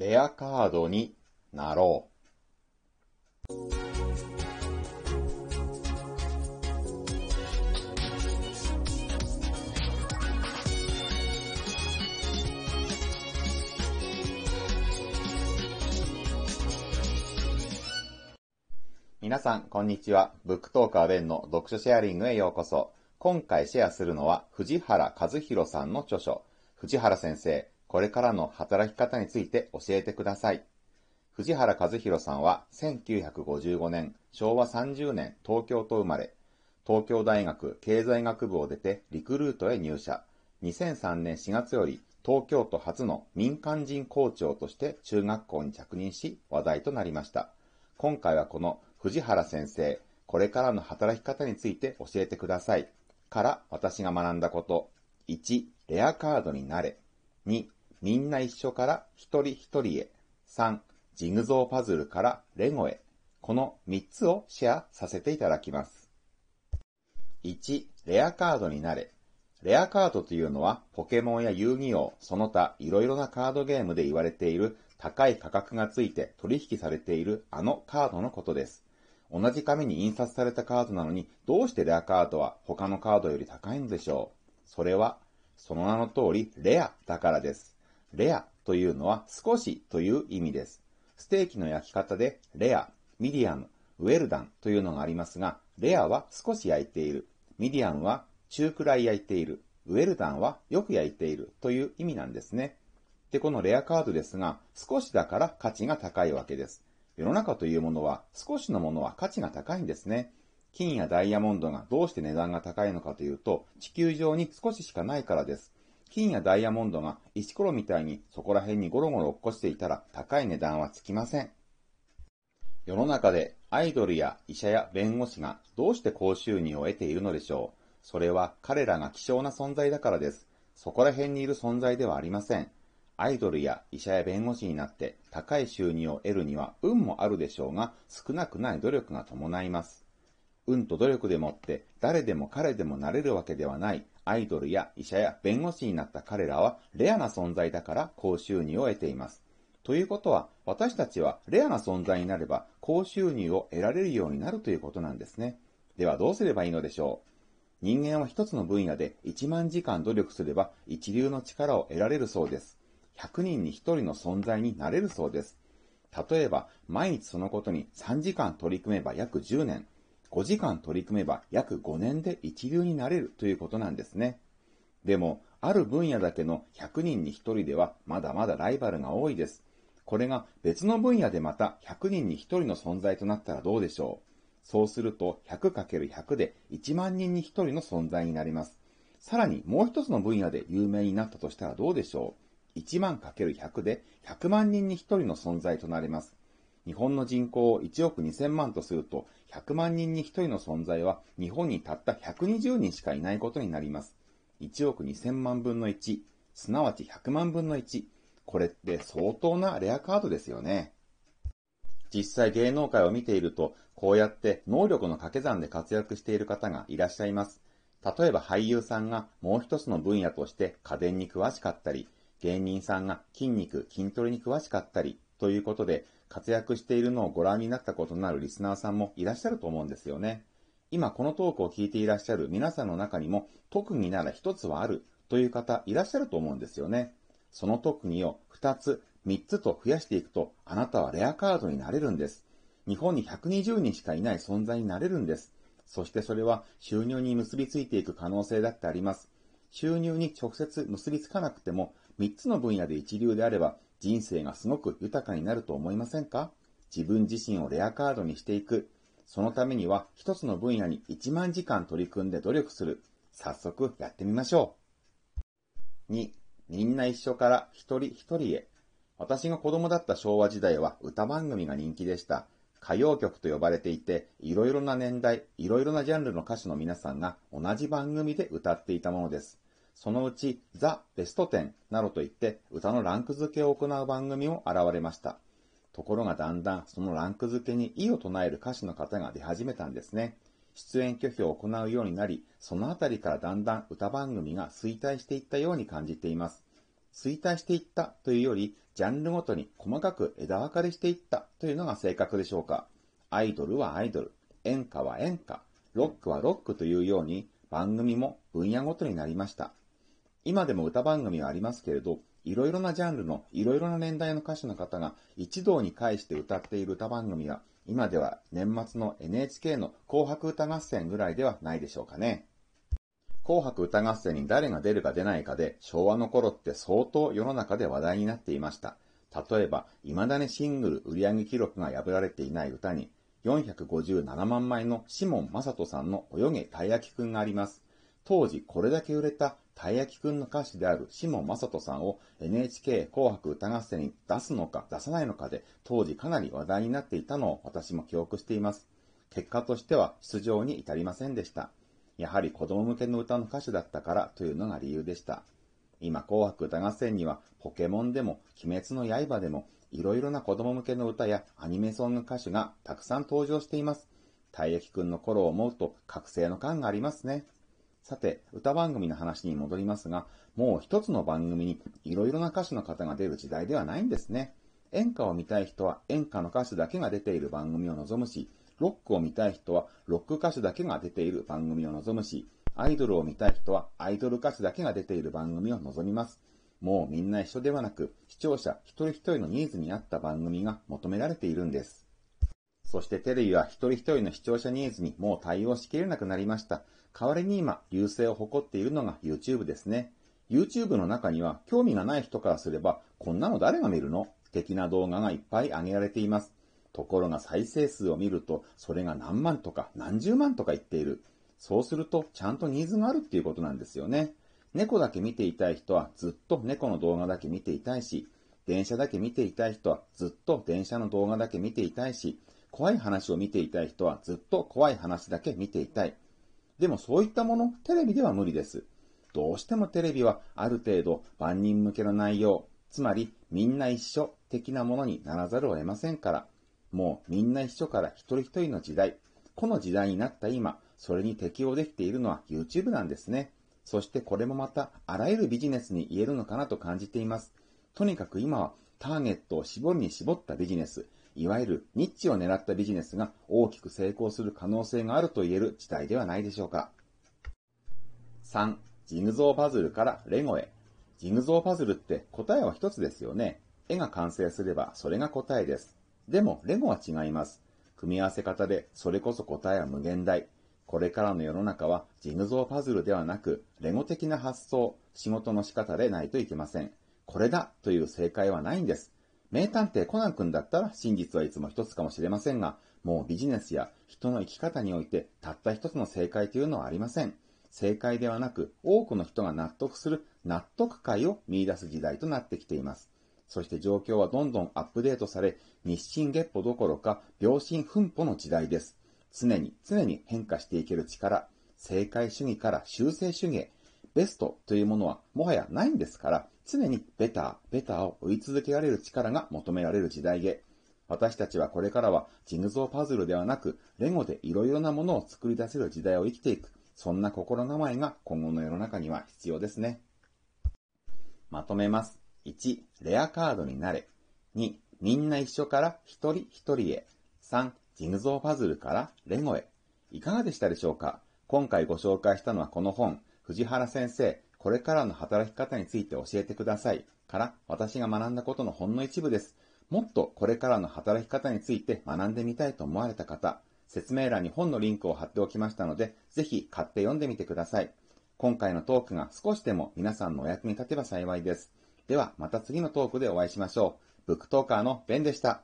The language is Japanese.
レアカードになろう。皆さん、こんにちは。ブックトーカーベンの読書シェアリングへようこそ。今回シェアするのは、藤原和弘さんの著書、藤原先生、これからの働き方について教えてください。藤原和弘さんは、1955年、昭和30年、東京と生まれ、東京大学経済学部を出てリクルートへ入社。2003年4月より東京都初の民間人校長として中学校に着任し話題となりました。今回はこの藤原先生、これからの働き方について教えてください。から私が学んだこと。1、レアカードになれ。2、みんな一緒から一人一人へ。3、ジグゾーパズルからレゴへ。この3つをシェアさせていただきます。1、レアカードになれ。レアカードというのは、ポケモンや遊戯王、その他いろいろなカードゲームで言われている高い価格がついて取引されているあのカードのことです。同じ紙に印刷されたカードなのに、どうしてレアカードは他のカードより高いのでしょうそれは、その名の通り、レアだからです。レアというのは少しという意味です。ステーキの焼き方で、レア、ミディアム、ウェルダンというのがありますが、レアは少し焼いている。ミディアムは中くらい焼いている。ウェルダンはよく焼いているという意味なんですね。で、このレアカードですが、少しだから価値が高いわけです。世の中というものは少しのものは価値が高いんですね。金やダイヤモンドがどうして値段が高いのかというと、地球上に少ししかないからです。金やダイヤモンドが石ころみたいにそこら辺にゴロゴロ落っこしていたら高い値段はつきません。世の中でアイドルや医者や弁護士がどうして高収入を得ているのでしょう。それは彼らが希少な存在だからです。そこら辺にいる存在ではありません。アイドルや医者や弁護士になって高い収入を得るには運もあるでしょうが、少なくない努力が伴います。運と努力でもって誰でも彼でもなれるわけではないアイドルや医者や弁護士になった彼らはレアな存在だから高収入を得ています。ということは、私たちはレアな存在になれば高収入を得られるようになるということなんですね。ではどうすればいいのでしょう人間は一つの分野で1万時間努力すれば一流の力を得られるそうです。100人に1人の存在になれるそうです。例えば、毎日そのことに3時間取り組めば約10年、5時間取り組めば約5年で一流になれるということなんですね。でも、ある分野だけの100人に1人ではまだまだライバルが多いです。これが別の分野でまた100人に1人の存在となったらどうでしょうそうすると 100×100 で1万人に1人の存在になります。さらにもう一つの分野で有名になったとしたらどうでしょう1万 ×100 で100万人に1人の存在となります。日本の人口を1億2000万とすると、100万人に1人の存在は日本にたった120人しかいないことになります。1億2000万分の1、すなわち100万分の1。これって相当なレアカードですよね。実際芸能界を見ていると、こうやって能力の掛け算で活躍している方がいらっしゃいます。例えば俳優さんがもう一つの分野として家電に詳しかったり、芸人さんが筋肉、筋トレに詳しかったり、ということで活躍しているのをご覧になったことのあるリスナーさんもいらっしゃると思うんですよね。今このトークを聞いていらっしゃる皆さんの中にも特技なら一つはあるという方いらっしゃると思うんですよね。その特技を二つ、三つと増やしていくとあなたはレアカードになれるんです。日本に120人しかいない存在になれるんです。そしてそれは収入に結びついていく可能性だってあります。収入に直接結びつかなくても3つの分野で一流であれば人生がすごく豊かになると思いませんか？自分自身をレアカードにしていく。そのためには一つの分野に1万時間取り組んで努力する。早速やってみましょう。2、みんな一緒から一人一人へ。私が子供だった昭和時代は歌番組が人気でした。歌謡曲と呼ばれていて、いろいろな年代、いろいろなジャンルの歌手の皆さんが同じ番組で歌っていたものです。そのうちザ・ベスト10などといって歌のランク付けを行う番組も現れました。ところがだんだんそのランク付けに異を唱える歌手の方が出始めたんですね。出演拒否を行うようになり、そのあたりからだんだん歌番組が衰退していったように感じています。衰退していったというより、ジャンルごとに細かく枝分かれしていったというのが正確でしょうか。アイドルはアイドル、演歌は演歌、ロックはロックというように番組も分野ごとになりました。今でも歌番組はありますけれど、いろいろなジャンルのいろいろな年代の歌手の方が一堂に会して歌っている歌番組は、今では年末の NHK の紅白歌合戦ぐらいではないでしょうかね。紅白歌合戦に誰が出るか出ないかで、昭和の頃って相当世の中で話題になっていました。例えば、未だにシングル売上記録が破られていない歌に、457万枚のシモン・マサトさんの泳げたい焼きくんがあります。当時これだけ売れたたい焼きくんの歌手であるシモン・マサトさんを NHK 紅白歌合戦に出すのか出さないのかで当時かなり話題になっていたのを私も記憶しています。結果としては出場に至りませんでした。やはり子供向けの歌の歌手だったからというのが理由でした。今紅白歌合戦にはポケモンでも鬼滅の刃でもいろいろな子供向けの歌やアニメソング歌手がたくさん登場しています。たい焼きくんの頃を思うと覚醒の感がありますね。さて、歌番組の話に戻りますが、もう一つの番組にいろいろな歌手の方が出る時代ではないんですね。演歌を見たい人は演歌の歌手だけが出ている番組を望むし、ロックを見たい人はロック歌手だけが出ている番組を望むし、アイドルを見たい人はアイドル歌手だけが出ている番組を望みます。もうみんな一緒ではなく、視聴者一人一人のニーズに合った番組が求められているんです。そしてテレビは一人一人の視聴者ニーズにもう対応しきれなくなりました。代わりに今、優勢を誇っているのが YouTube ですね。YouTube の中には興味がない人からすれば、こんなの誰が見るの？的な動画がいっぱい上げられています。ところが再生数を見ると、それが何万とか何十万とか言っている。そうすると、ちゃんとニーズがあるっていうことなんですよね。猫だけ見ていたい人はずっと猫の動画だけ見ていたいし、電車だけ見ていたい人はずっと電車の動画だけ見ていたいし、怖い話を見ていたい人はずっと怖い話だけ見ていたい。でもそういったもの、テレビでは無理です。どうしてもテレビはある程度万人向けの内容、つまりみんな一緒的なものにならざるを得ませんから、もうみんな一緒から一人一人の時代、この時代になった今、それに適応できているのは YouTube なんですね。そしてこれもまたあらゆるビジネスに言えるのかなと感じています。とにかく今はターゲットを絞りに絞ったビジネス、いわゆるニッチを狙ったビジネスが大きく成功する可能性があると言える時代ではないでしょうか。3、ジグゾーパズルからレゴへ。ジグゾーパズルって答えは一つですよね。絵が完成すればそれが答えです。でもレゴは違います。組み合わせ方でそれこそ答えは無限大。これからの世の中はジグゾーパズルではなく、レゴ的な発想、仕事の仕方でないといけません。これだという正解はないんです。名探偵コナン君だったら真実はいつも一つかもしれませんが、もうビジネスや人の生き方においてたった一つの正解というのはありません。正解ではなく、多くの人が納得する納得感を見出す時代となってきています。そして状況はどんどんアップデートされ、日進月歩どころか、秒針奮歩の時代です。常に常に変化していける力、正解主義から修正主義へ、ベストというものはもはやないんですから、常にベター、ベターを追い続けられる力が求められる時代へ。私たちはこれからはジグゾーパズルではなく、レゴでいろいろなものを作り出せる時代を生きていく、そんな心構えが今後の世の中には必要ですね。まとめます。1、レアカードになれ。2、みんな一緒から一人一人へ。3、ジグゾーパズルからレゴへ。いかがでしたでしょうか？今回ご紹介したのはこの本、藤原先生、これからの働き方について教えてください。から私が学んだことのほんの一部です。もっとこれからの働き方について学んでみたいと思われた方、説明欄に本のリンクを貼っておきましたので、ぜひ買って読んでみてください。今回のトークが少しでも皆さんのお役に立てば幸いです。ではまた次のトークでお会いしましょう。ブックトーカーのベンでした。